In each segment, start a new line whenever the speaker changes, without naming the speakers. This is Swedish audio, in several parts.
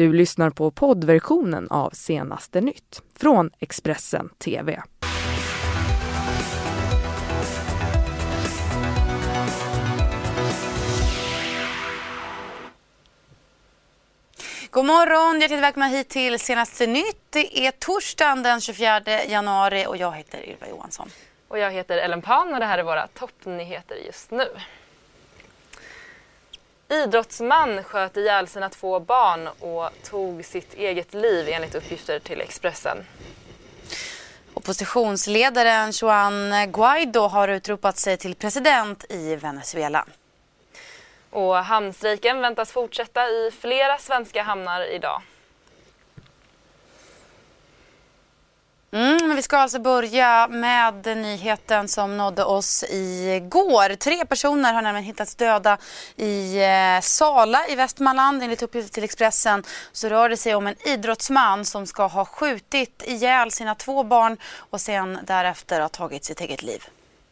Du lyssnar på poddversionen av Senaste nytt från Expressen TV.
God morgon, hjärtligt välkomna hit till Senaste nytt. Det är torsdagen den 24 januari och jag heter Ylva Johansson.
Och jag heter Ellen Pan och det här är våra toppnyheter just nu. Idrottsman sköt ihjäl sina två barn och tog sitt eget liv enligt uppgifter till Expressen.
Oppositionsledaren Juan Guaido har utropat sig till president i Venezuela.
Och hamnstrejken väntas fortsätta i flera svenska hamnar idag.
Mm, vi ska alltså börja med nyheten som nådde oss igår. Tre personer har nämligen hittats döda i eh, Sala i Västmanland. Enligt uppgifter till Expressen så rör det sig om en idrottsman som ska ha skjutit ihjäl sina två barn och sen därefter ha tagit sitt eget liv.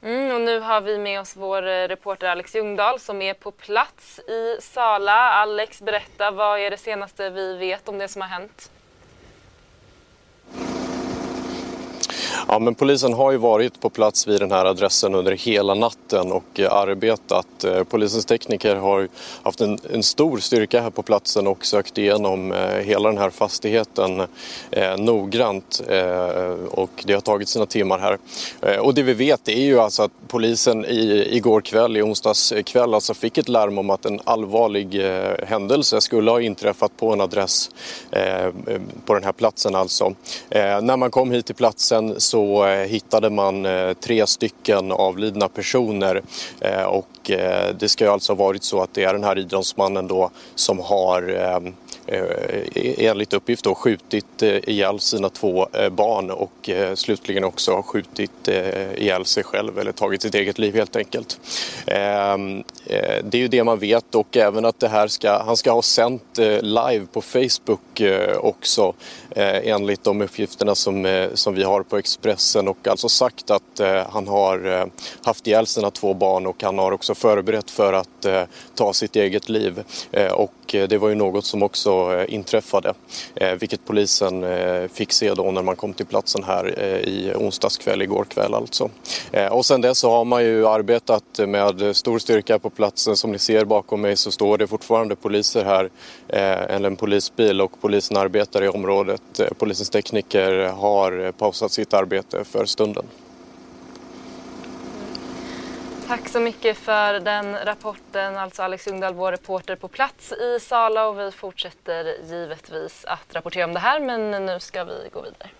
Mm, och nu har vi med oss vår eh, reporter Alex Ljungdahl som är på plats i Sala. Alex, berätta, vad är det senaste vi vet om det som har hänt?
Ja, men polisen har ju varit på plats vid den här adressen under hela natten och eh, arbetat. Eh, polisens tekniker har haft en, en stor styrka här på platsen och sökt igenom eh, hela den här fastigheten eh, noggrant eh, och det har tagit sina timmar här. Eh, och det vi vet är ju alltså att polisen i, igår kväll, i onsdags kväll, alltså fick ett larm om att en allvarlig händelse skulle ha inträffat på en adress på den här platsen alltså. när man kom hit till platsen så så eh, hittade man eh, tre stycken avlidna personer. Eh, och det ska ju alltså ha varit så att det är den här idrottsmannen då som har Eh, eh, enligt uppgift då skjutit eh, ihjäl sina två barn och slutligen också skjutit ihjäl sig själv eller tagit sitt eget liv helt enkelt. Ehm, det är ju det man vet och även att det här ska, han ska ha sänt live på Facebook också enligt de uppgifterna som, som vi har på Expressen och alltså sagt att han har haft ihjäl sina två barn och han har också förberett för att ta sitt eget liv. Och Eh, det var ju något som också eh, inträffade, eh, vilket polisen fick se då när man kom till platsen här i onsdags kväll, igår kväll alltså. Och sen dess så har man ju arbetat med stor styrka på platsen. Som ni ser bakom mig så står det fortfarande poliser här, eller en polisbil och polisen arbetar i området. Polisens tekniker har pausat sitt arbete för stunden.
Tack så mycket för den rapporten, alltså Alex Ljungdahl, vår reporter på plats i Sala och vi fortsätter givetvis att rapportera om det här men nu ska vi gå vidare.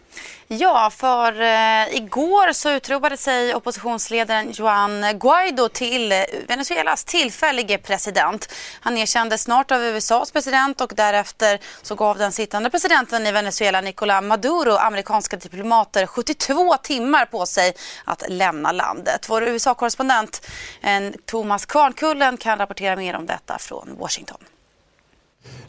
Ja, för eh, igår så utropade sig oppositionsledaren Juan Guaido till eh, Venezuelas tillfällige president. Han erkändes snart av USAs president och därefter så gav den sittande presidenten i Venezuela, Nicolás Maduro, amerikanska diplomater 72 timmar på sig att lämna landet. Vår USA-korrespondent eh, Thomas Kvarnkullen kan rapportera mer om detta från Washington.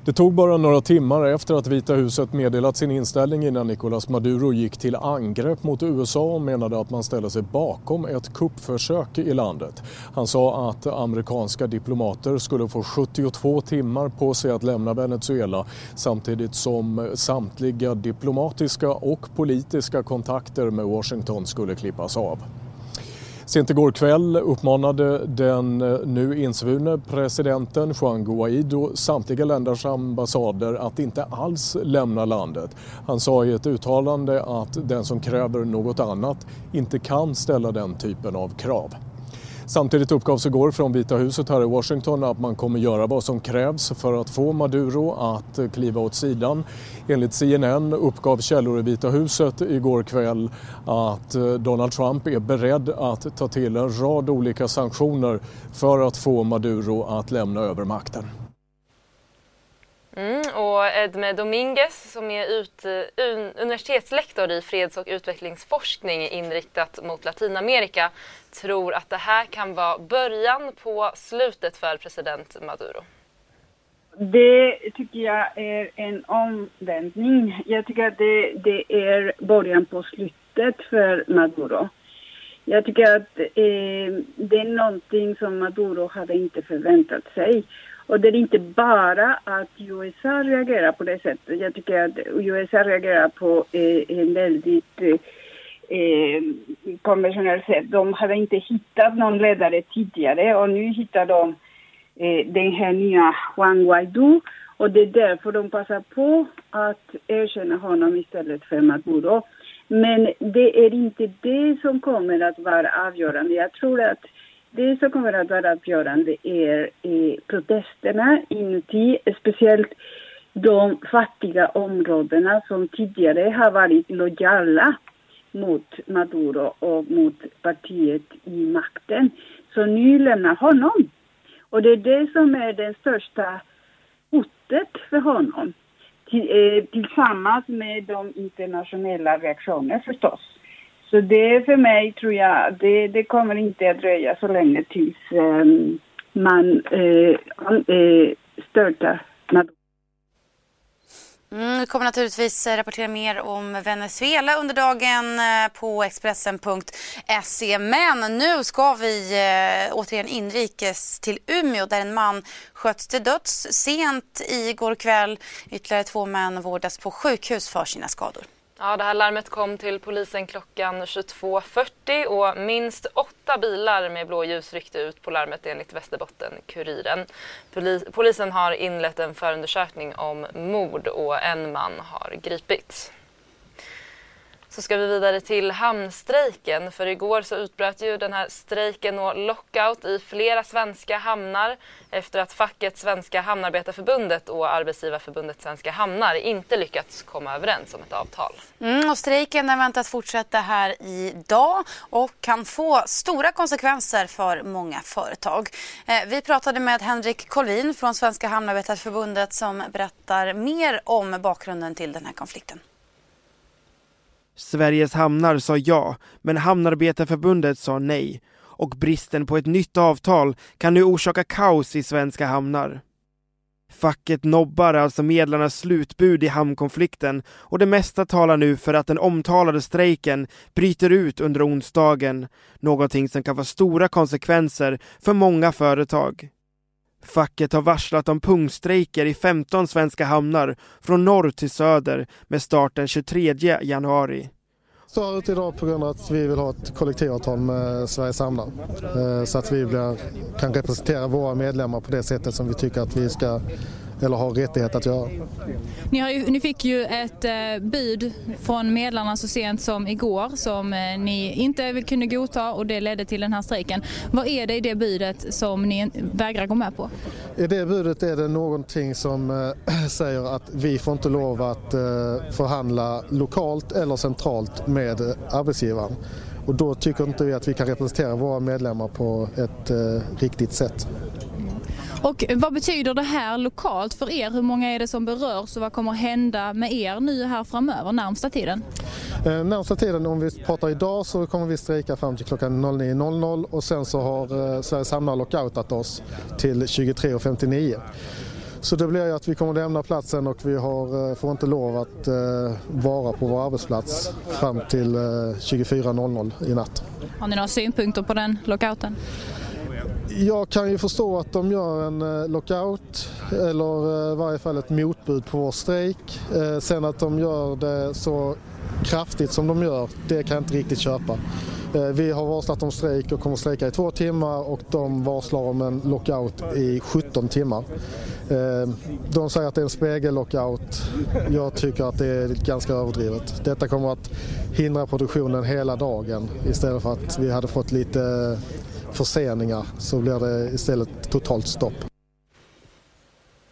Det tog bara några timmar efter att Vita huset meddelat sin inställning innan Nicolás Maduro gick till angrepp mot USA och menade att man ställde sig bakom ett kuppförsök i landet. Han sa att amerikanska diplomater skulle få 72 timmar på sig att lämna Venezuela samtidigt som samtliga diplomatiska och politiska kontakter med Washington skulle klippas av. Sent igår kväll uppmanade den eh, nu insvurne presidenten Juan Guaido samtliga länders ambassader att inte alls lämna landet. Han sa i ett uttalande att den som kräver något annat inte kan ställa den typen av krav. Samtidigt uppgavs igår från Vita huset här i Washington att man kommer göra vad som krävs för att få Maduro att eh, kliva åt sidan. Enligt CNN uppgav källor i Vita huset igår kväll att eh, Donald Trump är beredd att ta till en rad olika sanktioner för att få Maduro att lämna över makten.
Mm, och Edme Dominguez som är ut, eh, un, universitetslektor i freds och utvecklingsforskning inriktat mot Latinamerika tror att det här kan vara början på slutet för president Maduro.
Det tycker jag är en omvändning. Jag tycker att det, det är början på slutet för Maduro. Jag tycker att eh, det är någonting som Maduro hade inte förväntat sig. Och det är inte bara att USA reagerar på det sättet. Jag tycker att USA reagerar på eh, en väldigt eh, eh, konventionellt sätt. De hade inte hittat någon ledare tidigare och nu hittar de eh, den här nya Juan Guaido och det är därför de passar på att erkänna honom istället för Maduro. Men det är inte det som kommer att vara avgörande. Jag tror att det som kommer att vara avgörande är eh, protesterna inuti, speciellt de fattiga områdena som tidigare har varit lojala mot Maduro och mot partiet i makten. Så nu lämnar honom. Och det är det som är det största hotet för honom. Eh, tillsammans med de internationella reaktionerna förstås. Så det för mig tror jag, det, det kommer inte att dröja så länge tills um, man uh, uh, störtar
Mm, vi kommer naturligtvis rapportera mer om Venezuela under dagen eh, på Expressen.se. Men nu ska vi återigen inrikes till Umeå där en man sköts till döds sent igår kväll. Ytterligare två män vårdas på sjukhus för sina skador.
Ja, det här larmet kom till polisen klockan 22.40 och minst åtta bilar med blåljus ryckte ut på larmet enligt Västerbotten-Kuriren. Polisen har inlett en förundersökning om mord och en man har gripits så ska vi vidare till hamnstrejken. För igår så utbröt ju den här strejken och lockout i flera svenska hamnar efter att facket Svenska Hamnarbetarförbundet och Arbetsgivarförbundet Svenska Hamnar inte lyckats komma överens om ett avtal.
Mm, och strejken väntas fortsätta här idag och kan få stora konsekvenser för många företag. Eh, vi pratade med Henrik Kolvin från Svenska Hamnarbetarförbundet som berättar mer om bakgrunden till den här konflikten.
Sveriges hamnar sa ja, men Hamnarbetarförbundet sa nej. Och bristen på ett nytt avtal kan nu orsaka kaos i svenska hamnar. Facket nobbar alltså medlarnas slutbud i hamnkonflikten och det mesta talar nu för att den omtalade strejken bryter ut under onsdagen, någonting som kan få stora konsekvenser för många företag. Facket har varslat om punktstrejker i 15 svenska hamnar från norr till söder med start den 23 januari.
Står idag på grund av att vi vill ha ett kollektivavtal med Sveriges hamnar. Eh, så att vi blir, kan representera våra medlemmar på det sättet som vi tycker att vi ska eller har rättighet att göra.
Ni, ju, ni fick ju ett eh, bud från medlarna så sent som igår som eh, ni inte kunde godta och det ledde till den här strejken. Vad är det i det budet som ni vägrar gå med på?
I det budet är det någonting som eh, säger att vi får inte lov att eh, förhandla lokalt eller centralt med arbetsgivaren. Och då tycker inte vi att vi kan representera våra medlemmar på ett eh, riktigt sätt.
Och vad betyder det här lokalt för er? Hur många är det som berörs och vad kommer hända med er nu här framöver, närmsta tiden?
Eh, närmsta tiden, om vi pratar idag, så kommer vi strejka fram till klockan 09.00 och sen så har eh, Sveriges Hamnar lockoutat oss till 23.59. Så det blir ju att vi kommer lämna platsen och vi har, eh, får inte lov att eh, vara på vår arbetsplats fram till eh, 24.00 i natt.
Har ni några synpunkter på den lockouten?
Jag kan ju förstå att de gör en eh, lockout eller eh, i varje fall ett motbud på vår strejk. Eh, sen att de gör det så kraftigt som de gör, det kan jag inte riktigt köpa. Vi har varslat om strejk och kommer att strejka i två timmar och de varslar om en lockout i 17 timmar. De säger att det är en spegellockout. Jag tycker att det är ganska överdrivet. Detta kommer att hindra produktionen hela dagen istället för att vi hade fått lite förseningar så blir det istället totalt stopp.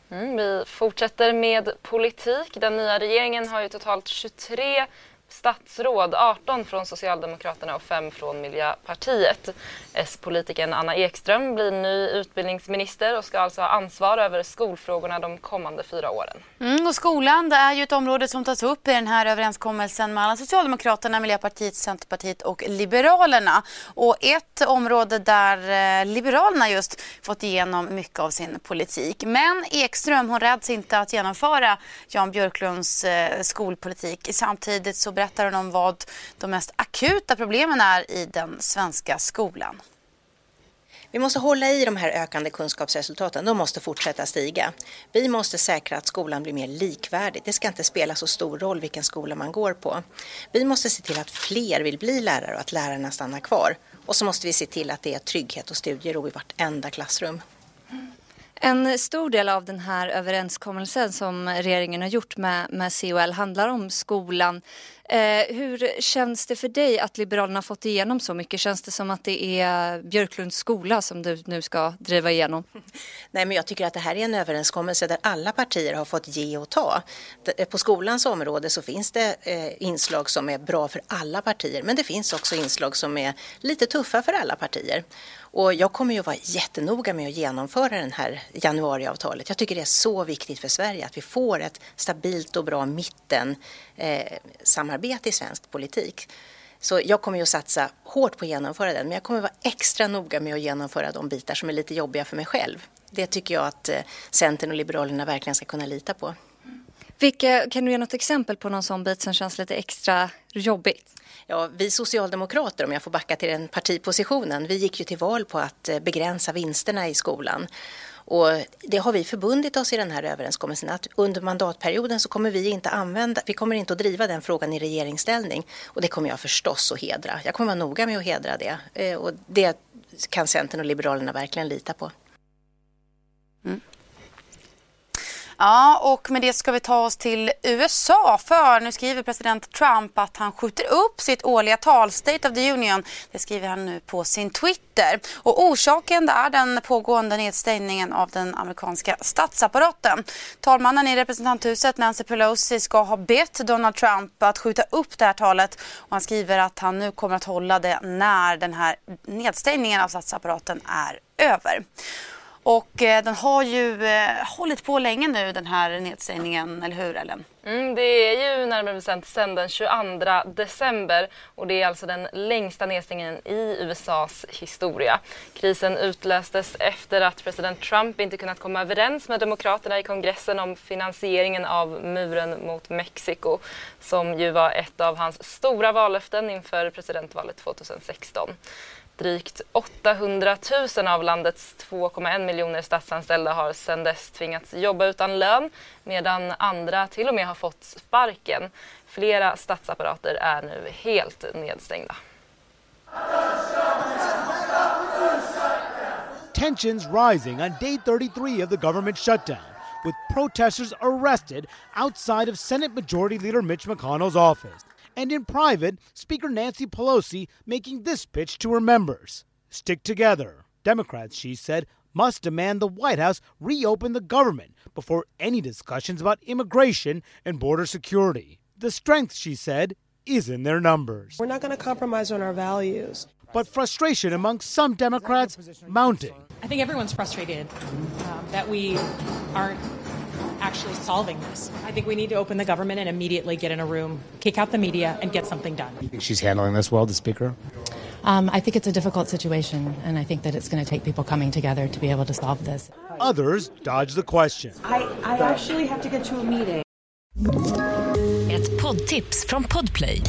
Mm, vi fortsätter med politik. Den nya regeringen har ju totalt 23 statsråd, 18 från Socialdemokraterna och 5 från Miljöpartiet. S-politikern Anna Ekström blir ny utbildningsminister och ska alltså ha ansvar över skolfrågorna de kommande fyra åren.
Mm, och skolan det är ju ett område som tas upp i den här överenskommelsen mellan Socialdemokraterna, Miljöpartiet, Centerpartiet och Liberalerna. Och ett område där eh, Liberalerna just fått igenom mycket av sin politik. Men Ekström hon räds inte att genomföra Jan Björklunds eh, skolpolitik. Samtidigt så berättar hon om vad de mest akuta problemen är i den svenska skolan.
Vi måste hålla i de här ökande kunskapsresultaten. De måste fortsätta stiga. Vi måste säkra att skolan blir mer likvärdig. Det ska inte spela så stor roll vilken skola man går på. Vi måste se till att fler vill bli lärare och att lärarna stannar kvar. Och så måste vi se till att det är trygghet och studiero i vartenda klassrum.
En stor del av den här överenskommelsen som regeringen har gjort med, med COL handlar om skolan. Eh, hur känns det för dig att Liberalerna fått igenom så mycket? Känns det som att det är Björklunds skola som du nu ska driva igenom?
Nej, men jag tycker att det här är en överenskommelse där alla partier har fått ge och ta. Eh, på skolans område så finns det eh, inslag som är bra för alla partier, men det finns också inslag som är lite tuffa för alla partier. Och jag kommer ju vara jättenoga med att genomföra den här januariavtalet. Jag tycker det är så viktigt för Sverige att vi får ett stabilt och bra mitten eh, samarbete i svensk politik. Så jag kommer ju att satsa hårt på att genomföra den, men jag kommer att vara extra noga med att genomföra de bitar som är lite jobbiga för mig själv. Det tycker jag att eh, Centern och Liberalerna verkligen ska kunna lita på.
Vilka, kan du ge något exempel på någon sån bit som känns lite extra jobbigt?
Ja, vi socialdemokrater, om jag får backa till den partipositionen, vi gick ju till val på att eh, begränsa vinsterna i skolan. Och det har vi förbundit oss i den här överenskommelsen att under mandatperioden så kommer vi inte använda, vi kommer inte att driva den frågan i regeringsställning och det kommer jag förstås att hedra. Jag kommer vara noga med att hedra det eh, och det kan Centern och Liberalerna verkligen lita på.
Mm. Ja, och med det ska vi ta oss till USA för nu skriver president Trump att han skjuter upp sitt årliga tal State of the Union. Det skriver han nu på sin Twitter. Och orsaken är den pågående nedstängningen av den amerikanska statsapparaten. Talmannen i representanthuset Nancy Pelosi ska ha bett Donald Trump att skjuta upp det här talet och han skriver att han nu kommer att hålla det när den här nedstängningen av statsapparaten är över. Och eh, den har ju eh, hållit på länge nu den här nedstängningen, eller hur Ellen?
Mm, det är ju närmare bestämt sedan den 22 december och det är alltså den längsta nedstängningen i USAs historia. Krisen utlöstes efter att president Trump inte kunnat komma överens med demokraterna i kongressen om finansieringen av muren mot Mexiko som ju var ett av hans stora vallöften inför presidentvalet 2016. Drygt 800 000 av landets 2,1 miljoner statsanställda har sedan dess tvingats jobba utan lön medan andra till och med har fått sparken. Flera statsapparater är nu helt nedstängda.
Tensions rising on day 33 of the government shutdown, with protesters arrested outside of Senate Majority Leader Mitch McConnell's office. And in private, Speaker Nancy Pelosi making this pitch to her members Stick together. Democrats, she said, must demand the White House reopen the government before any discussions about immigration and border security. The strength, she said, is in their numbers.
We're not going to compromise on our values.
But frustration among some Democrats mounting.
I think everyone's frustrated um, that we aren't actually solving this. I think we need to open the government and immediately get in a room, kick out the media, and get something done.
You think she's handling this well, the Speaker?
Um, I think it's a difficult situation, and I think that it's going to take people coming together to be able to solve this.
Others dodge the question.
I, I actually have to get to a meeting.
Ett poddtips från Podplay.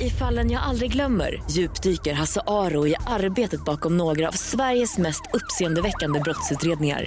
I fallen jag aldrig glömmer djupdyker Hasse Aro i arbetet bakom några av Sveriges mest uppseendeväckande brottsutredningar